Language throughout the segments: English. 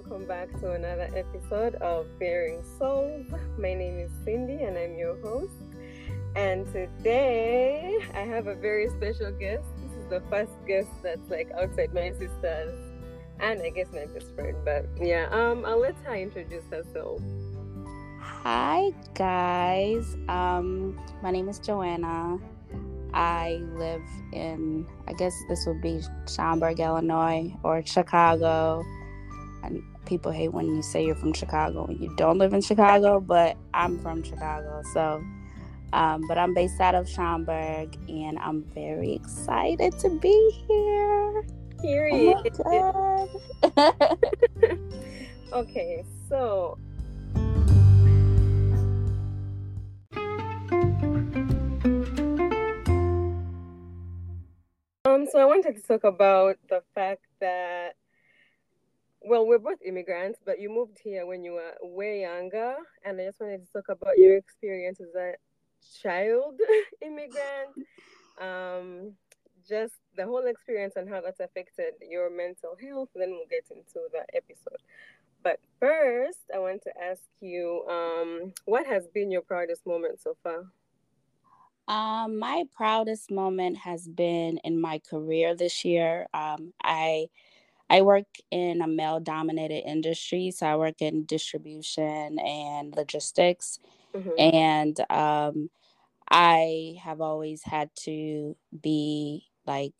welcome back to another episode of Baring Souls. My name is Cindy and I'm your host. And today I have a very special guest. This is the first guest that's like outside my sisters and I guess my best friend. But yeah, um I'll let her introduce herself. Hi guys. Um my name is Joanna. I live in, I guess this would be Schaumburg, Illinois, or Chicago. And people hate when you say you're from Chicago and you don't live in Chicago, but I'm from Chicago. So, um, but I'm based out of Schaumburg and I'm very excited to be here. Period. Oh okay, so Um, so I wanted to talk about the fact that, well, we're both immigrants, but you moved here when you were way younger, and I just wanted to talk about your experience as a child immigrant, um, just the whole experience and how that's affected your mental health. Then we'll get into the episode. But first, I want to ask you, um, what has been your proudest moment so far? Um, my proudest moment has been in my career this year. Um, I I work in a male dominated industry, so I work in distribution and logistics, mm-hmm. and um, I have always had to be like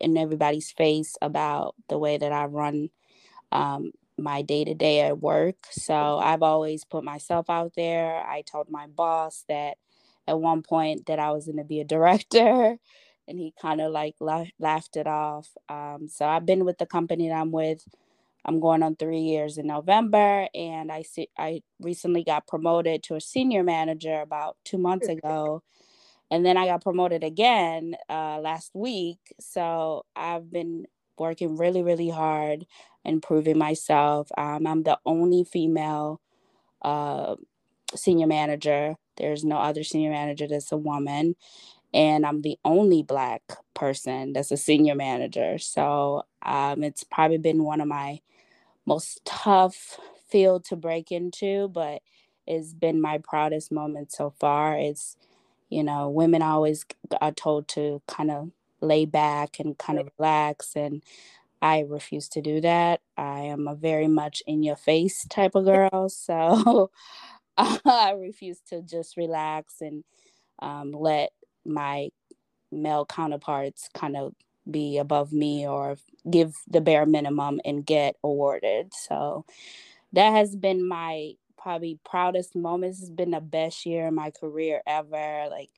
in everybody's face about the way that I run um, my day to day at work. So. I've always put myself out there. I told my boss that at one point that I was going to be a director, and he kind of like la- laughed it off. Um, so I've been with the company that I'm with. I'm going on three years in November, and I see I recently got promoted to a senior manager about two months ago, and then I got promoted again uh, last week. So I've been working really, really hard, improving myself. Um, I'm the only female uh, senior manager there's no other senior manager that's a woman. And I'm the only Black person that's a senior manager. So um, it's probably been one of my most tough field to break into, but it's been my proudest moment so far. It's, you know, women always are told to kind of lay back and kind of relax. And I refuse to do that. I am a very much in your face type of girl. So I refuse to just relax and um, let my male counterparts kind of be above me or give the bare minimum and get awarded. So that has been my probably proudest moment. This has been the best year in my career ever. Like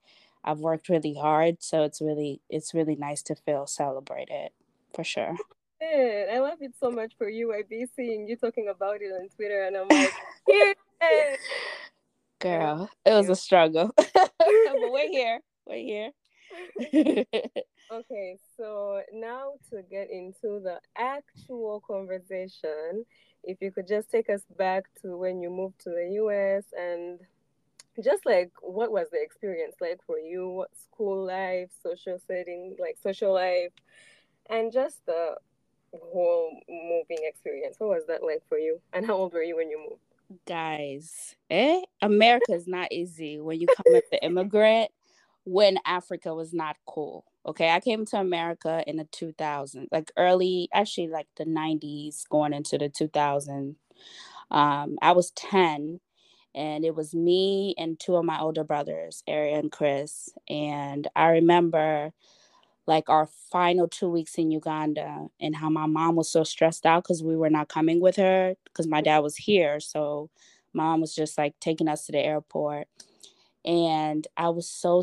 I've worked really hard, so it's really it's really nice to feel celebrated for sure. I love it so much for you. I be seeing you talking about it on Twitter, and I'm like, yeah. Girl, it was a struggle. but we're here. We're here. okay, so now to get into the actual conversation, if you could just take us back to when you moved to the US and just like what was the experience like for you? What school life, social setting, like social life, and just the whole moving experience. What was that like for you? And how old were you when you moved? guys, eh? America is not easy when you come as the immigrant when Africa was not cool. Okay, I came to America in the 2000s, like early, actually like the 90s, going into the 2000s. Um, I was 10, and it was me and two of my older brothers, Ari and Chris. And I remember like our final two weeks in Uganda and how my mom was so stressed out because we were not coming with her because my dad was here. So mom was just like taking us to the airport. And I was so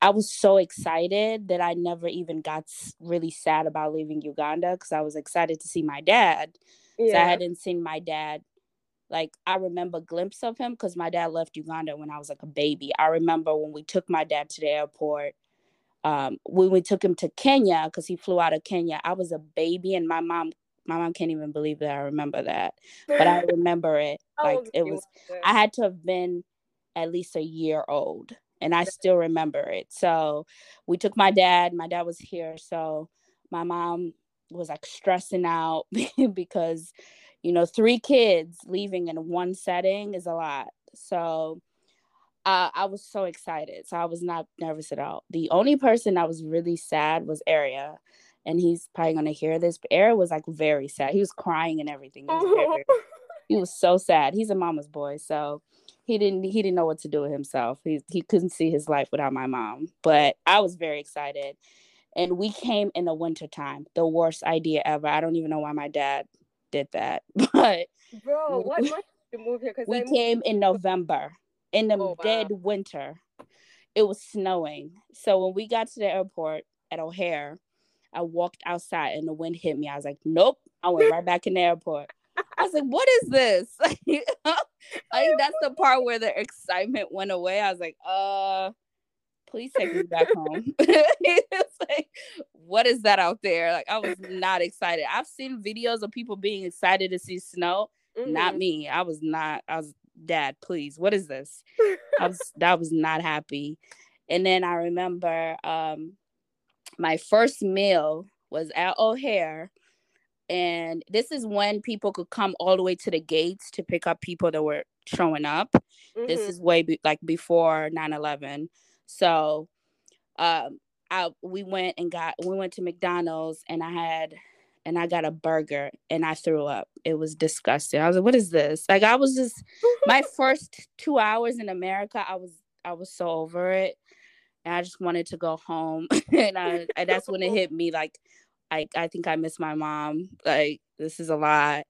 I was so excited that I never even got really sad about leaving Uganda because I was excited to see my dad. Yeah. So I hadn't seen my dad. Like I remember a glimpse of him because my dad left Uganda when I was like a baby. I remember when we took my dad to the airport um, when we took him to Kenya because he flew out of Kenya, I was a baby and my mom my mom can't even believe that I remember that. But I remember it. like it was I had to have been at least a year old and I still remember it. So we took my dad, my dad was here. So my mom was like stressing out because you know three kids leaving in one setting is a lot so uh, i was so excited so i was not nervous at all the only person that was really sad was Aria and he's probably gonna hear this but Aria was like very sad he was crying and everything he was, very, he was so sad. He's a mama's boy so he didn't he didn't know what to do with himself. He, he couldn't see his life without my mom but i was very excited. And we came in the wintertime the worst idea ever. I don't even know why my dad did that but bro what month did you move here? We came in november in the oh, wow. dead winter. It was snowing. So when we got to the airport at o'hare i walked outside and the wind hit me. I was like nope. I went right back in the airport I was like, what is this? I think that's the part where the excitement went away. I was like, uh, please take me back home. it's like, what is that out there? Like, I was not excited. I've seen videos of people being excited to see snow. Mm-hmm. Not me. I was not, I was, dad, please, what is this? I was, that was not happy. And then I remember um my first meal was at O'Hare and this is when people could come all the way to the gates to pick up people that were showing up. Mm-hmm. this is way be- like before 9-11 so um I, we went and got we went to mcdonald's and i had and i got a burger and i threw up. It was disgusting. I was like what is this? Like i was just my first two hours in america i was i was so over it. And i just wanted to go home. And i and that's when it hit me like I I think I miss my mom. Like this is a lot.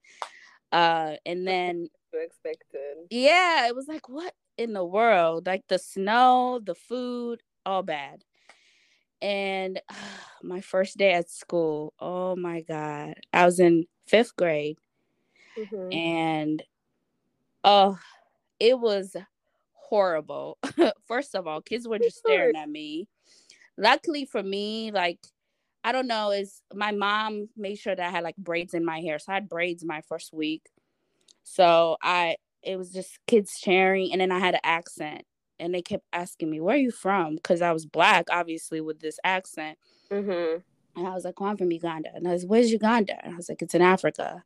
Uh and then expected. Yeah, it was like what in the world? Like the snow, the food, all bad. And uh, my first day at school, oh my god. I was in 5th grade. Mm-hmm. And oh, it was horrible. First of all, kids were just staring at me. Luckily for me, like I don't know, is my mom made sure that I had like braids in my hair. So I had braids my first week. So I it was just kids sharing and then I had an accent and they kept asking me, Where are you from? Because I was black, obviously, with this accent. Mm-hmm. And I was like, oh, I'm from Uganda. And I was, Where's Uganda? And I was like, It's in Africa.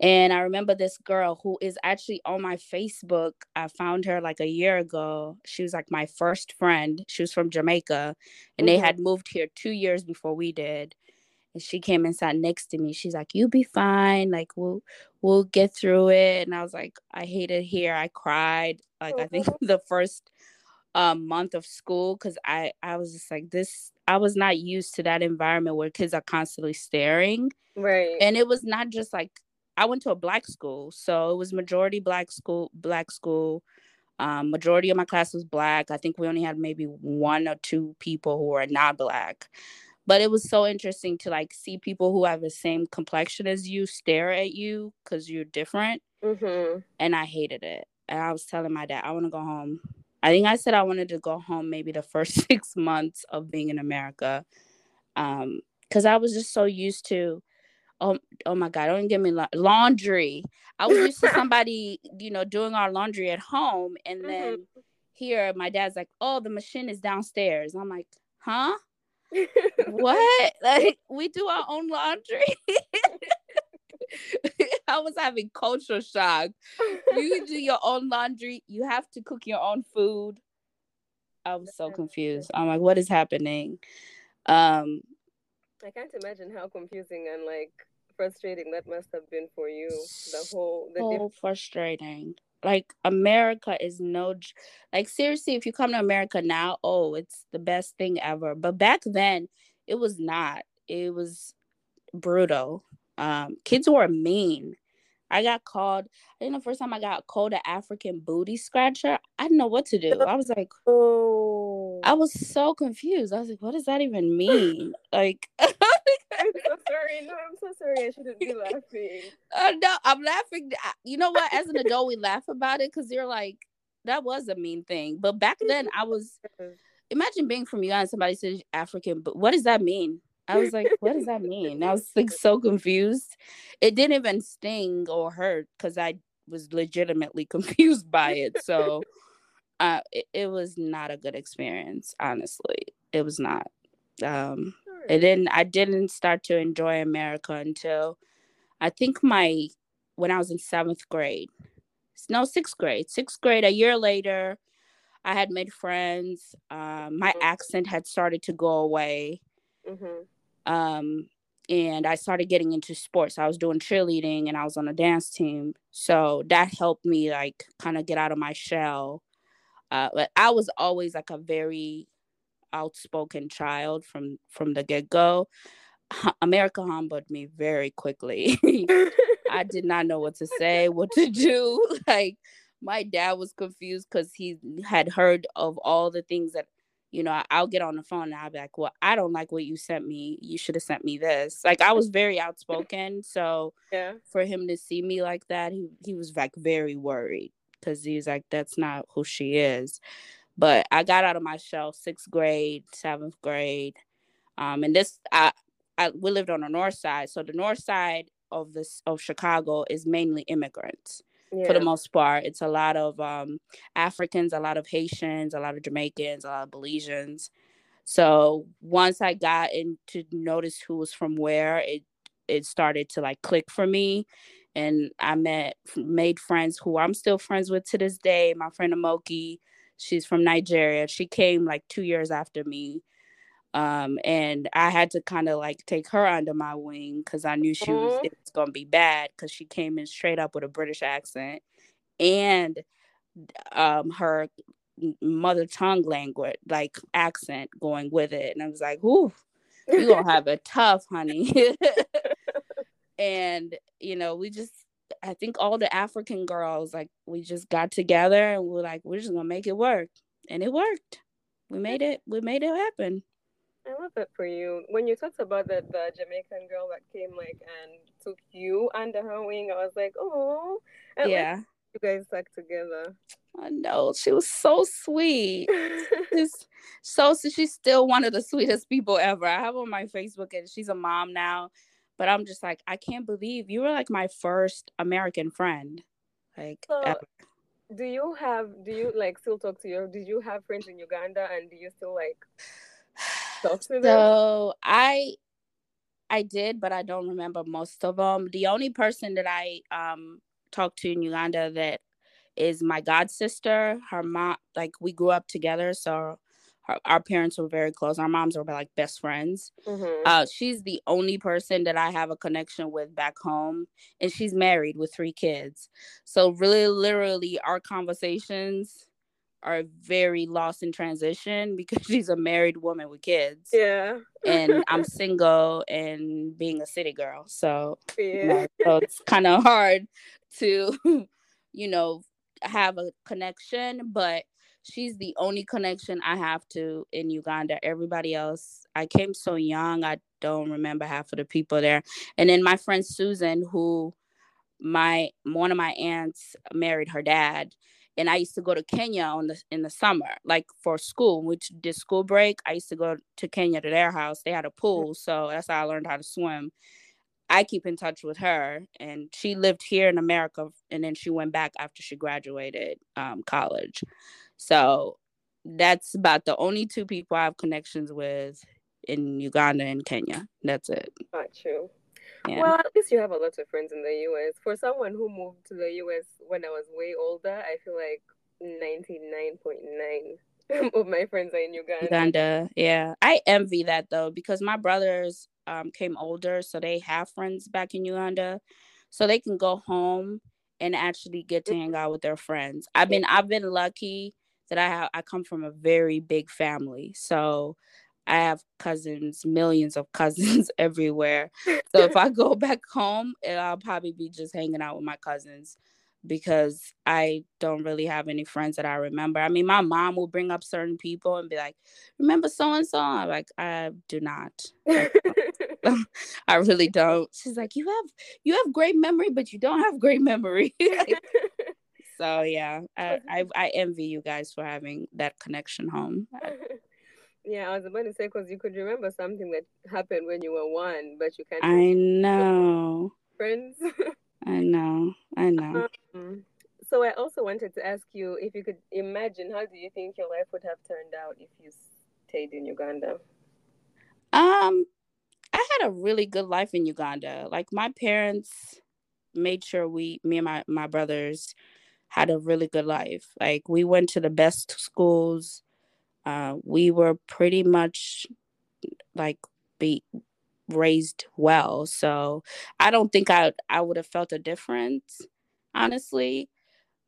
And I remember this girl who is actually on my Facebook. I found her like a year ago. She was like my first friend. She was from Jamaica and mm-hmm. they had moved here two years before we did. And she came and sat next to me. She's like, You'll be fine. Like we'll we'll get through it. And I was like, I hate it here. I cried. Like I think the first um, month of school because I I was just like this. I was not used to that environment where kids are constantly staring. Right. And it was not just like I went to a black school, so it was majority black school. Black school. Um, majority of my class was black. I think we only had maybe one or two people who were not black. But it was so interesting to like see people who have the same complexion as you stare at you because you're different. Mm-hmm. And I hated it. And I was telling my dad, I want to go home. I think I said I wanted to go home maybe the first six months of being in America. Um, because I was just so used to oh, oh my god don't give me la- laundry i was used to somebody you know doing our laundry at home and mm-hmm. then here my dad's like oh the machine is downstairs i'm like huh what like we do our own laundry I was having culture shock. You do your own laundry. You have to cook your own food. I was so confused. I'm like, what is happening? Um, I can't imagine how confusing and like frustrating that must have been for you. The whole the so diff- frustrating. Like America is no like seriously. If you come to America now, oh, it's the best thing ever. But back then, it was not. It was brutal. Um, kids were mean. I got called. I think the first time I got called an African booty scratcher, I didn't know what to do. I was like, oh, I was so confused. I was like, what does that even mean? like, I'm so sorry. No, I'm so sorry. I shouldn't be laughing. Uh, no, I'm laughing. You know what? As an adult, we laugh about it because you're like, that was a mean thing. But back then, I was. Imagine being from Uganda. Somebody says African, but what does that mean? I was like, what does that mean? I was like so confused. It didn't even sting or hurt because I was legitimately confused by it. So uh it, it, was not a good experience, honestly. It was not. Um And then I didn't start to enjoy America until I think my when I was in seventh grade. No, sixth grade. Sixth grade, a year later, I had made friends. Um, my mm-hmm. accent had started to go away. Mm-hmm. Um, and I started getting into sports. I was doing cheerleading and I was on a dance team. So that helped me like kind of get out of my shell. Uh, but I was always like a very outspoken child from from the get go. America humbled me very quickly. I did not know what to say, what to do. Like my dad was confused because he had heard of all the things that you know i'll get on the phone and i'll be like well i don't like what you sent me you should have sent me this like i was very outspoken so yeah for him to see me like that he, he was like very worried because he's like that's not who she is but i got out of my shell sixth grade seventh grade um and this i i we lived on the north side so the north side of this of chicago is mainly immigrants yeah. for the most part. It's a lot of um, Africans, a lot of Haitians, a lot of Jamaicans, a lot of Belizeans. So once I got into notice who was from where, it it started to like click for me. And I met made friends who I'm still friends with to this day. My friend Amoki, she's from Nigeria. She came like two years after me. Um, and I had to kind of like take her under my wing because I knew she was, it was gonna be bad because she came in straight up with a British accent and um her mother tongue language like accent going with it, and I was like, "Ooh, you gonna have a tough, honey." and you know, we just I think all the African girls like we just got together and we're like, we're just gonna make it work, and it worked. We made it. We made it happen. I love that for you. When you talked about that the Jamaican girl that came like and took you under her wing, I was like, oh, yeah, you guys stuck together. I know she was so sweet. she's so she's still one of the sweetest people ever. I have on my Facebook and she's a mom now, but I'm just like, I can't believe you were like my first American friend. Like, so, do you have? Do you like still talk to your? Did you have friends in Uganda and do you still like? Talk to them? So I I did, but I don't remember most of them. The only person that I um talked to in Uganda that is my god sister. Her mom, like we grew up together, so her, our parents were very close. Our moms were like best friends. Mm-hmm. Uh, she's the only person that I have a connection with back home, and she's married with three kids. So really, literally, our conversations are very lost in transition because she's a married woman with kids. Yeah. and I'm single and being a city girl. So, yeah. You know, so it's kind of hard to, you know, have a connection, but she's the only connection I have to in Uganda. Everybody else, I came so young, I don't remember half of the people there. And then my friend Susan, who my one of my aunts married her dad and I used to go to Kenya on the in the summer, like for school. Which did school break, I used to go to Kenya to their house. They had a pool, so that's how I learned how to swim. I keep in touch with her, and she lived here in America, and then she went back after she graduated um, college. So that's about the only two people I have connections with in Uganda and Kenya. That's it. Not true. Yeah. Well, at least you have a lot of friends in the US. For someone who moved to the US when I was way older, I feel like 99.9 of my friends are in Uganda. Uganda, yeah. I envy that though because my brothers um, came older, so they have friends back in Uganda, so they can go home and actually get to hang out with their friends. I've been I've been lucky that I have I come from a very big family, so I have cousins, millions of cousins everywhere. So if I go back home, eh, I'll probably be just hanging out with my cousins because I don't really have any friends that I remember. I mean, my mom will bring up certain people and be like, "Remember so and so?" I'm like, I do not. I really don't. She's like, "You have you have great memory, but you don't have great memory." So yeah, I, I I envy you guys for having that connection home. Yeah, I was about to say because you could remember something that happened when you were one, but you can't. I know. Friends. I know. I know. Um, so I also wanted to ask you if you could imagine how do you think your life would have turned out if you stayed in Uganda? Um, I had a really good life in Uganda. Like my parents made sure we, me and my my brothers, had a really good life. Like we went to the best schools. Uh, we were pretty much like be raised well. So I don't think I I would have felt a difference, honestly.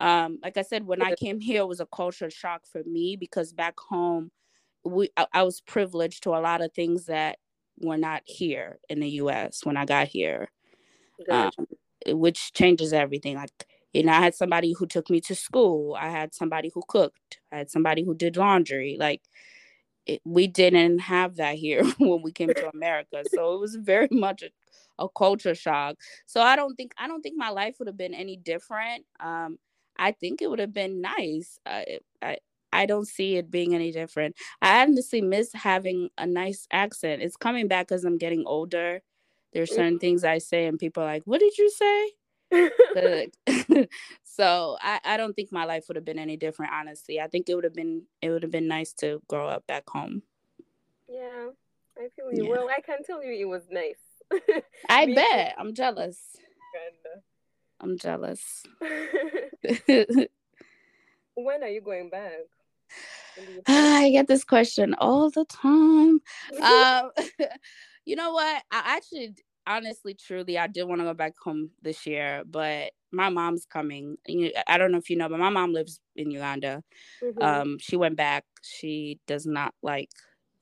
Um, like I said, when I came here, it was a culture shock for me because back home, we I, I was privileged to a lot of things that were not here in the U.S. when I got here, um, which changes everything. Like you know, I had somebody who took me to school. I had somebody who cooked. I had somebody who did laundry. Like it, we didn't have that here when we came to America. So it was very much a, a, culture shock. So I don't think I don't think my life would have been any different. Um, I think it would have been nice. I, I I don't see it being any different. I honestly miss having a nice accent. It's coming back because I'm getting older. There's certain things I say, and people are like, "What did you say?" so I, I don't think my life would have been any different honestly. I think it would have been it would have been nice to grow up back home. Yeah i feel you. Yeah. well i can tell you it was nice. I bet. I'm jealous. I'm jealous. When are you going back? You I get this question all the time. um, you know what? I actually honestly, truly, I did want to go back home this year, but my mom's coming. I don't know if you know, but my mom lives in Uganda. Mm-hmm. Um, she went back. She does not like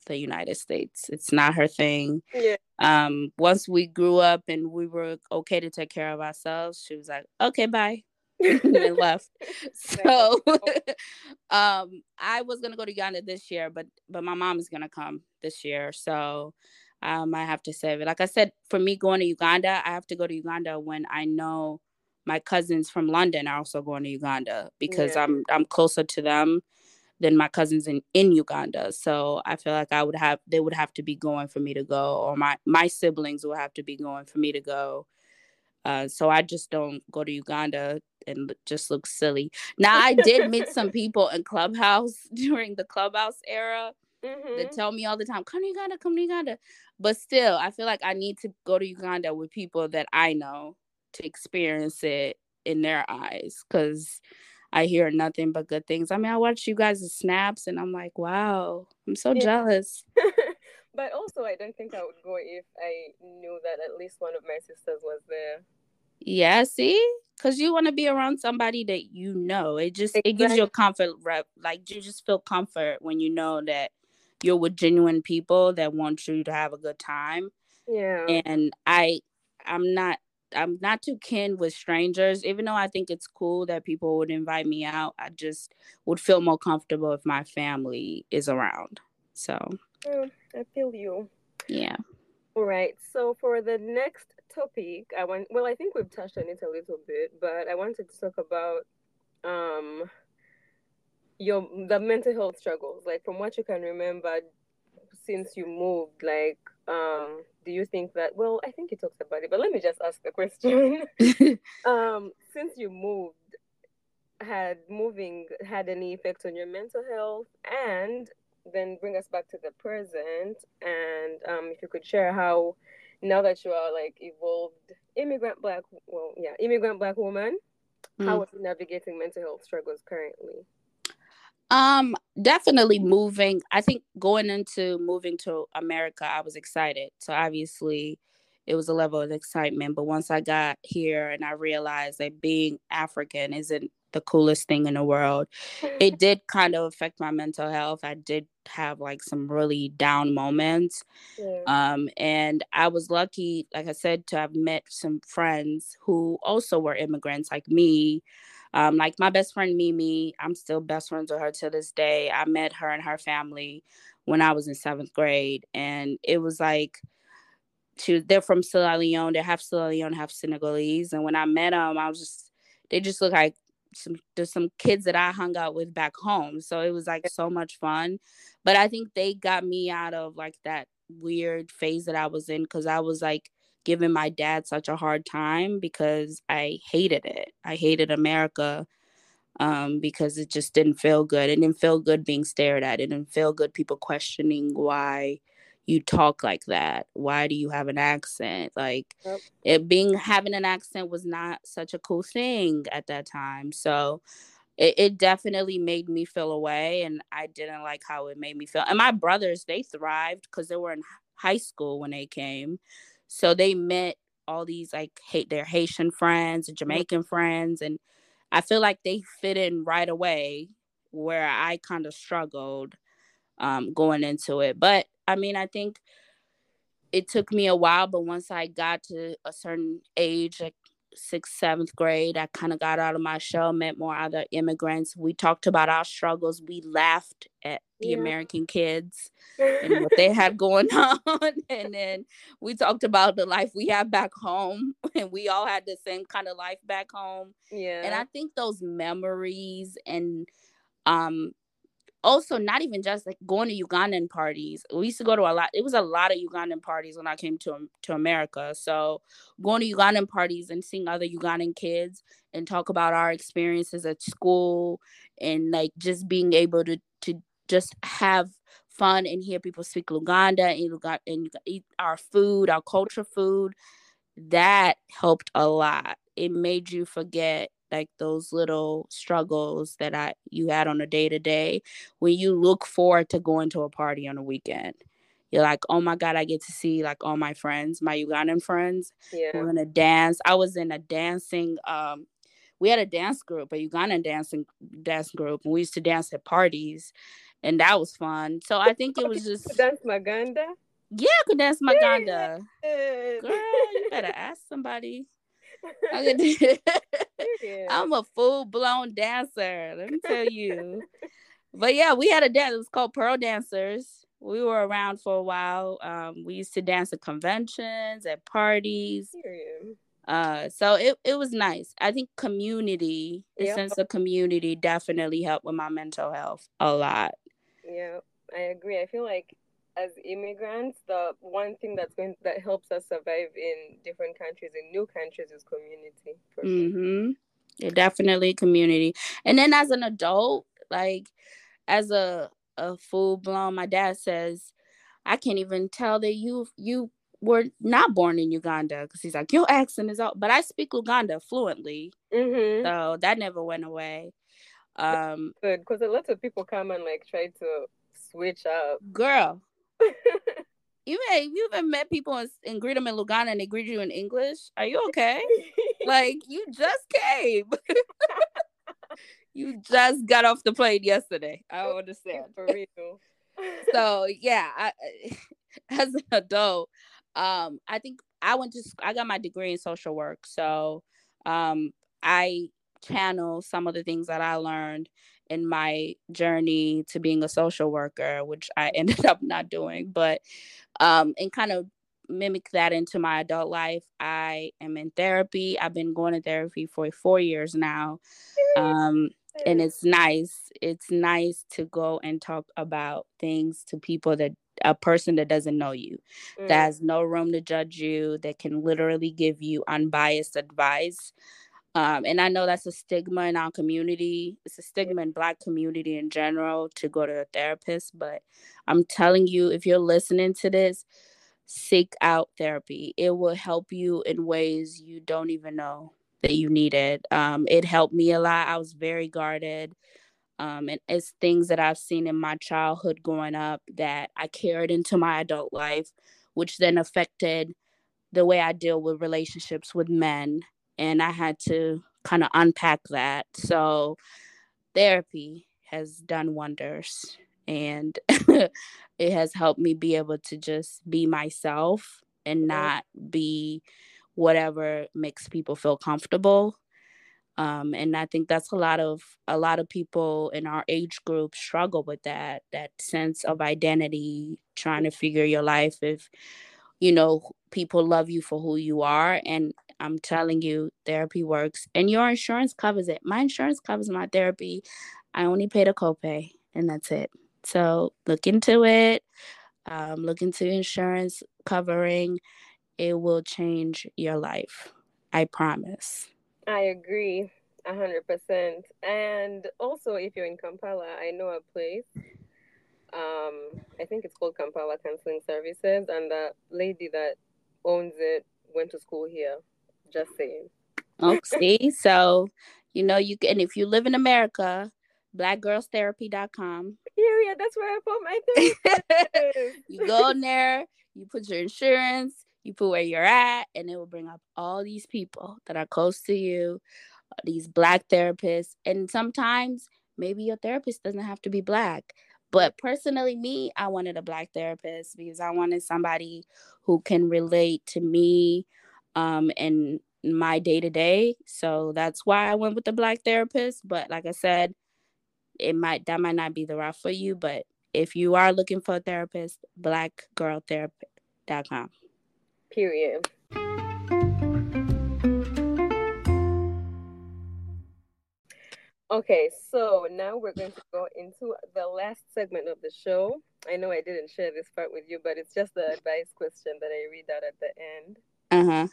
the United States. It's not her thing. Yeah. Um, once we grew up and we were okay to take care of ourselves, she was like, "Okay, bye." and left. So um I was gonna go to Uganda this year, but but my mom is gonna come this year. So um, I have to save it. Like I said, for me going to Uganda, I have to go to Uganda when I know my cousins from London are also going to Uganda because yeah. I'm I'm closer to them than my cousins in in Uganda. So I feel like I would have they would have to be going for me to go, or my my siblings would have to be going for me to go. Uh, so I just don't go to Uganda and just look silly. Now I did meet some people in Clubhouse during the Clubhouse era mm-hmm. that tell me all the time, "Come to Uganda, come to Uganda." But still, I feel like I need to go to Uganda with people that I know to experience it in their eyes because I hear nothing but good things. I mean, I watch you guys' snaps and I'm like, wow, I'm so yeah. jealous. but also, I don't think I would go if I knew that at least one of my sisters was there. Yeah, see? Because you want to be around somebody that you know. It just exactly. it gives you a comfort rep. Like you just feel comfort when you know that you're with genuine people that want you to have a good time. Yeah. And I I'm not I'm not too kin with strangers, even though I think it's cool that people would invite me out. I just would feel more comfortable if my family is around. So mm, I feel you. Yeah. All right. So for the next topic, I want well, I think we've touched on it a little bit, but I wanted to talk about um your the mental health struggles like from what you can remember since you moved like um do you think that well i think you talked about it but let me just ask the question. Um since you moved had moving had any effect on your mental health? And then bring us back to the present and um if you could share how now that you are like evolved immigrant black well yeah immigrant black woman mm. how are you navigating mental health struggles currently um, definitely moving. I think going into moving to America, I was excited. So obviously, it was a level of excitement. But once I got here and I realized that being African isn't the coolest thing in the world, it did kind of affect my mental health. I did have like some really down moments. Yeah. Um, and I was lucky, like I said, to have met some friends who also were immigrants like me um, like my best friend Mimi, I'm still best friends with her to this day. I met her and her family when I was in seventh grade, and it was like was, they're from Sierra Leone. They have Sierra Leone, have Senegalese, and when I met them, I was just they just look like some there's some kids that I hung out with back home. So it was like so much fun. But I think they got me out of like that weird phase that I was in because I was like given my dad such a hard time because I hated it. I hated America um, because it just didn't feel good. It didn't feel good being stared at. It didn't feel good people questioning why, you talk like that? Why do you have an accent? Like Yep. it being having an accent was not such a cool thing at that time. So it, it definitely made me feel away and I didn't like how it made me feel. And my brothers, they thrived because they were in high school when they came. So they met all these like hate their Haitian friends Jamaican friends and I feel like they fit in right away where I kind of struggled um, going into it. But I mean, I think it took me a while, but once I got to a certain age, like sixth, seventh grade, I kind of got out of my shell, met more other immigrants. We talked about our struggles. We laughed at the Yeah. American kids and what they had going on. and then we talked about the life we have back home. And we all had the same kind of life back home yeah. and i think those memories and um also not even just like going to ugandan parties we used to go to a lot it was a lot of ugandan parties when i came to um, to america so going to ugandan parties and seeing other ugandan kids and talk about our experiences at school and like just being able to to just have fun and hear people speak luganda and, and eat our food our culture food that helped a lot. It made you forget like those little struggles that I you had on a day to day when you look forward to going to a party on a weekend. You're like, oh my God, I get to see like all my friends, my Ugandan friends. yeah. We're gonna dance. I was in a dancing um we had a dance group, a Ugandan dancing dance group, and we used to dance at parties and that was fun. So I think it was just Dance Maganda. yeah, I could dance Maganda. Girl, you better ask somebody. I could Period. I'm a full blown dancer. Let me tell you. But yeah, we had a dance. It was called Pearl Dancers. We were around for a while. Um, we used to dance at conventions, at parties. Uh, so it, it was nice. I think community, the Yep. sense of community, definitely helped with my mental health a lot. Yeah, I agree. I feel like as immigrants, the one thing that's going that helps us survive in different countries, in new countries, is community. Mm-hmm. Yeah, definitely community. And then as an adult, like as a a full blown, my dad says, I can't even tell that you you were not born in Uganda because he's like your accent is out, but I speak Uganda fluently, Mm-hmm. so that never went away. Um, Good, because a lot of people come and like try to switch up. girl, you may you even met people and, and greet them in Luganda and they greet you in English. Are you okay? like you just came. you just got off the plane yesterday. I understand. For real. So yeah, I, as an adult, um, I think I went to I got my degree in social work. So um, I channel some of the things that I learned in my journey to being a social worker, which I ended up not doing, but um, and kind of mimic that into my adult life. I am in therapy. I've been going to therapy for four years now. Um, and it's nice. It's nice to go and talk about things to people that a person that doesn't know you, Mm. that has no room to judge you, that can literally give you unbiased advice. Um, and I know that's a stigma in our community. It's a stigma in Black community in general to go to a therapist. But I'm telling you, if you're listening to this, seek out therapy. It will help you in ways you don't even know that you need it. Um, it helped me a lot. I was very guarded. Um, and it's things that I've seen in my childhood growing up that I carried into my adult life, which then affected the way I deal with relationships with men. And I had to kind of unpack that. So therapy has done wonders and it has helped me be able to just be myself and not be whatever makes people feel comfortable um, and i think that's a lot of a lot of people in our age group struggle with that that sense of identity trying to figure your life if you know people love you for who you are and i'm telling you therapy works. And your insurance covers it. My insurance covers my therapy. I only pay the copay and that's it. So look into it. Um, look into insurance covering. It will change your life. I promise. I agree a hundred percent. And also, if you're in Kampala, I know a place Um, I think it's called Kampala Counseling Services, and the lady that owns it went to school here. Just saying. Oh, okay, so you know you can if you live in America, blackgirlstherapy.com. Period. That's where I put my therapist. you go in there, you put your insurance, you put where you're at, and it will bring up all these people that are close to you, uh, these black therapists. And sometimes maybe your therapist doesn't have to be black. But personally, me, I wanted a black therapist because I wanted somebody who can relate to me um, and my day to day. So that's why I went with the black therapist. But like I said, it might that might not be the route for you. But if you are looking for a therapist, blackgirltherapy.com. Period. Okay, so now we're going to go into the last segment of the show. I know I didn't share this part with you, but it's just the advice question that I read out at the end. Uh huh.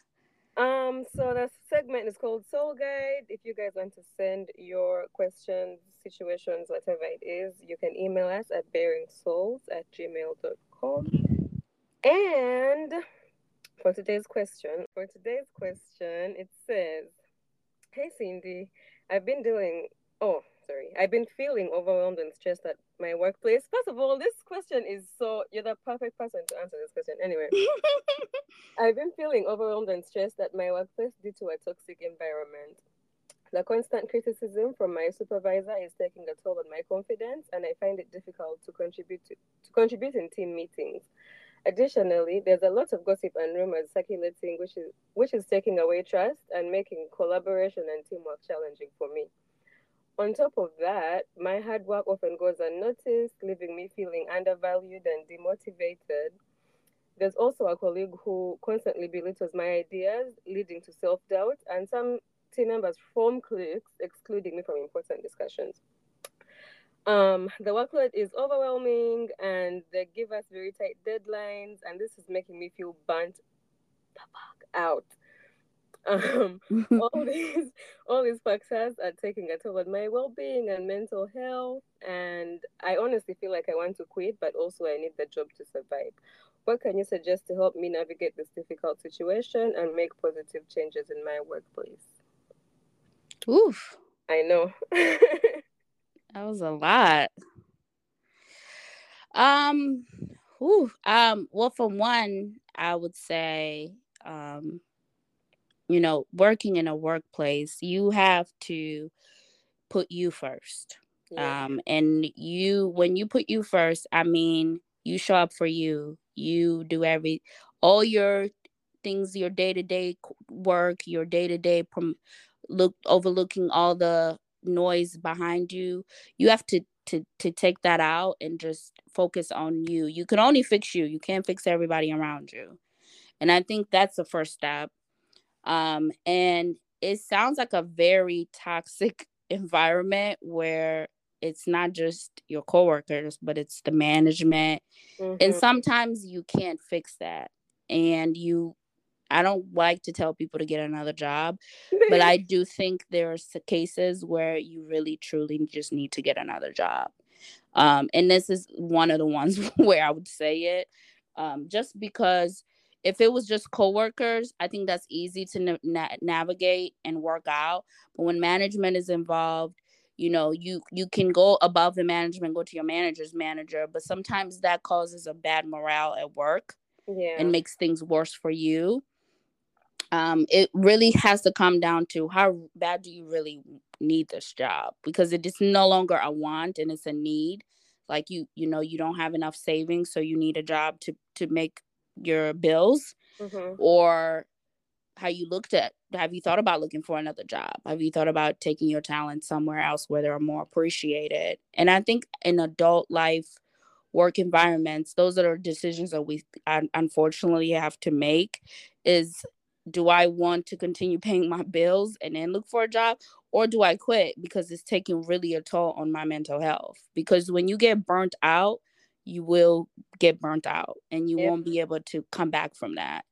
Um, so the segment is called Soul Guide. If you guys want to send your questions, situations, whatever it is, you can email us at baringsouls at gmail.com. And for today's question, for today's question, it says, Hey Cindy, I've been doing Oh, sorry. I've been feeling overwhelmed and stressed at my workplace. First of all, this question is so you're the perfect person to answer this question. Anyway, I've been feeling overwhelmed and stressed at my workplace due to a toxic environment. The constant criticism from my supervisor is taking a toll on my confidence, and I find it difficult to contribute to, to contribute in team meetings. Additionally, there's a lot of gossip and rumors circulating, which is which is taking away trust and making collaboration and teamwork challenging for me. On top of that, my hard work often goes unnoticed, leaving me feeling undervalued and demotivated. There's also a colleague who constantly belittles my ideas, leading to self doubt, and some team members form cliques, excluding me from important discussions. Um, the workload is overwhelming and they give us very tight deadlines, and this is making me feel burnt out. Um, all these all these factors are taking a toll on my well-being and mental health, and I honestly feel like I want to quit, but also I need the job to survive. What can you suggest to help me navigate this difficult situation and make positive changes in my workplace? Oof. I know. that was a lot. Um, ooh, um, well, for one, I would say, um, you know, working in a workplace, you have to put you first. Yeah. Um, and you, when you put you first, I mean, you show up for you. You do every, all your things, your day to day work, your day to day look overlooking all the noise behind you. You have to to to take that out and just focus on you. You can only fix you. You can't fix everybody around you. And I think that's the first step. Um, and it sounds like a very toxic environment where it's not just your coworkers, but it's the management. Mm-hmm. And sometimes you can't fix that. And you, I don't like to tell people to get another job, but I do think there are cases where you really truly just need to get another job. Um, and this is one of the ones where I would say it, um, just because if it was just coworkers, I think that's easy to na- navigate and work out. But when management is involved, you know, you you can go above the management, go to your manager's manager, but sometimes that causes a bad morale at work yeah. and makes things worse for you. Um, it really has to come down to how bad do you really need this job because it is no longer a want and it's a need like you you know you don't have enough savings so you need a job to to make your bills mm-hmm. or how you looked at have you thought about looking for another job? Have you thought about taking your talent somewhere else where they're more appreciated? And i think in adult life work environments those are decisions that we unfortunately have to make is do i want to continue paying my bills and then look for a job? Or do i quit because it's taking really a toll on my mental health? Because when you get burnt out you will get burnt out and you won't be able to come back from that.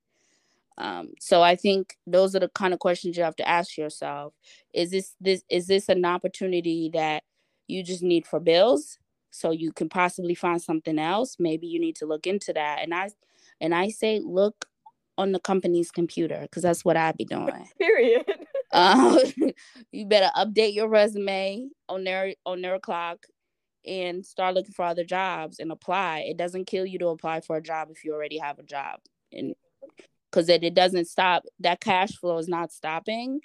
Um, so I think those are the kind of questions you have to ask yourself. Is this this is this an opportunity that you just need for bills? so you can possibly find something else maybe you need to look into that and i and i say look on the company's computer because that's what i'd be doing period um, you better update your resume on their on their clock and start looking for other jobs and apply. It doesn't kill you to apply for a job if you already have a job. And because it, it doesn't stop that cash flow is not stopping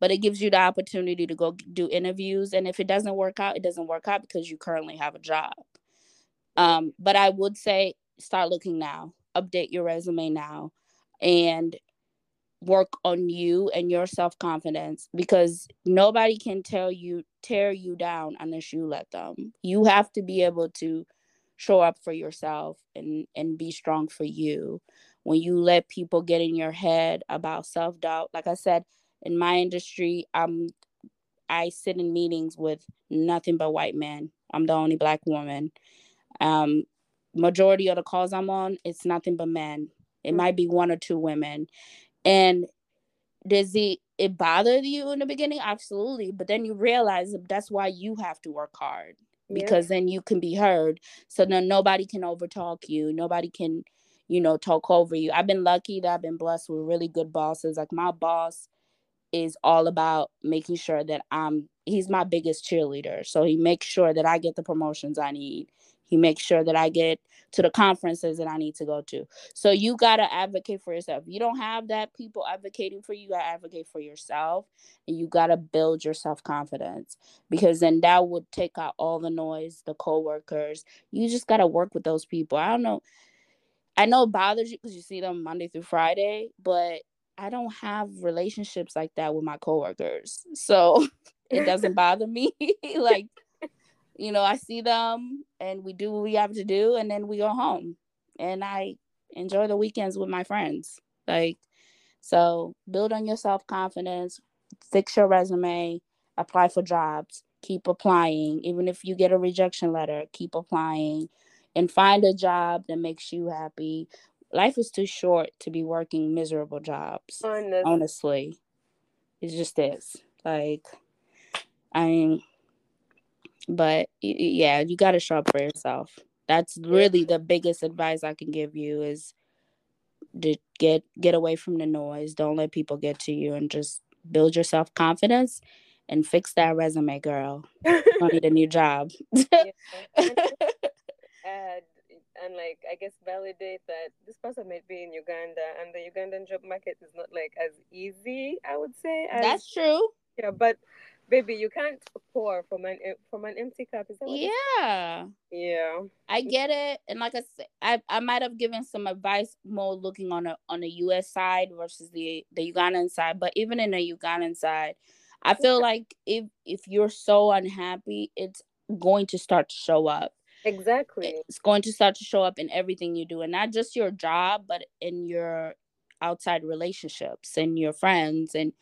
but it gives you the opportunity to go do interviews. And if it doesn't work out it doesn't work out because you currently have a job. Um, but i would say start looking now. Update your resume now and work on you and your self-confidence because nobody can tell you tear you down unless you let them you have to be able to show up for yourself and and be strong for you when you let people get in your head about self-doubt like i said in my industry, I'm I sit in meetings with nothing but white men. I'm the only black woman. Um, majority of the calls I'm on, it's nothing but men. It might be one or two women. And does it it bothered you in the beginning? Absolutely. But then you realize that's why you have to work hard. Because yeah. then you can be heard. So then nobody can overtalk you. Nobody can, you know, talk over you. I've been lucky that I've been blessed with really good bosses. Like my boss is all about making sure that I'm he's my biggest cheerleader. So he makes sure that I get the promotions I need. He makes sure that I get to the conferences that I need to go to. So you got to advocate for yourself. You don't have that people advocating for you, you got to advocate for yourself and you got to build your self-confidence because then that would take out all the noise, the coworkers. You just got to work with those people. I don't know I know it bothers you because you see them Monday through Friday, but I don't have relationships like that with my coworkers. So it doesn't bother me. like, you know, I see them and we do what we have to do and then we go home. And I enjoy the weekends with my friends. Like, so build on your self confidence, fix your resume, apply for jobs, keep applying. Even if you get a rejection letter, keep applying and find a job that makes you happy life is too short to be working miserable jobs. Honestly, honestly. it just is. Like, I mean, but yeah, you got to show up for yourself. That's really the biggest advice I can give you is to get get away from the noise. Don't let people get to you, and just build your self confidence and fix that resume, girl. you need a new job. Add and like I guess validate that this person might be in Uganda and the Ugandan job market is not like as easy, I would say. As, That's true. Yeah, but baby, you can't pour from an from an empty cup. Is that yeah. Yeah. I get it, and like I said, I, I might have given some advice more looking on a on the U.S. side versus the the Ugandan side, but even in the Ugandan side, I feel like if if you're so unhappy, it's going to start to show up Exactly. It's going to start to show up in everything you do, and not just your job, but in your outside relationships and your friends. And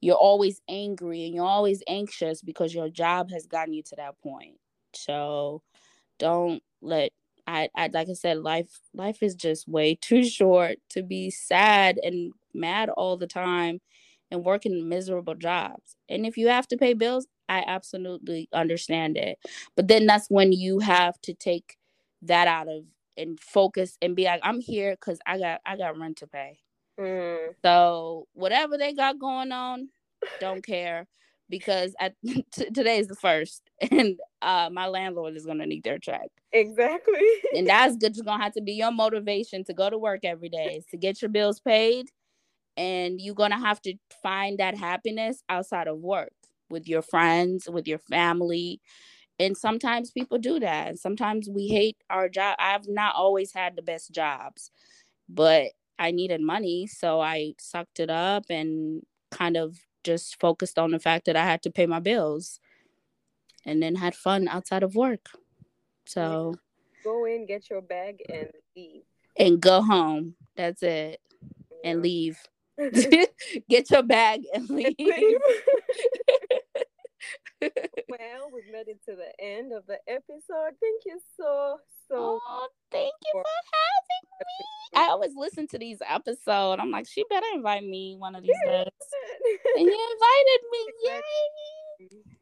you're always angry and you're always anxious because your job has gotten you to that point. So don't let I, I like I said, life life is just way too short to be sad and mad all the time and working miserable jobs. And if you have to pay bills, I absolutely understand it. But then that's when you have to take that out of and focus and be like, I'm here because I got I got rent to pay. Mm. So whatever they got going on, don't care because at t- today is the first and uh my landlord is gonna need their check. Exactly. and that's good. Gonna have to be your motivation to go to work every day is to get your bills paid and you're gonna have to find that happiness outside of work with your friends, with your family. And sometimes people do that. And sometimes we hate our job. I've not always had the best jobs, but I needed money. So I sucked it up and kind of just focused on the fact that I had to pay my bills and then had fun outside of work. So go in, get your bag, and leave. And go home. That's it. And leave. get your bag and leave. well, we've made it to the end of the episode. Thank you so so. Oh, thank you for, for having me. I always listen to these episodes. I'm like, she better invite me one of these days. and you invited me. Yay!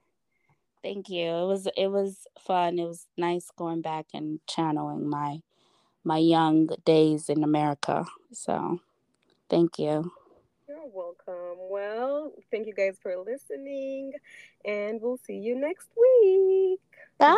Thank you. It was it was fun. It was nice going back and channeling my my young days in America. So, thank you. You're welcome. Well, thank you guys for listening, and we'll see you next week. Bye.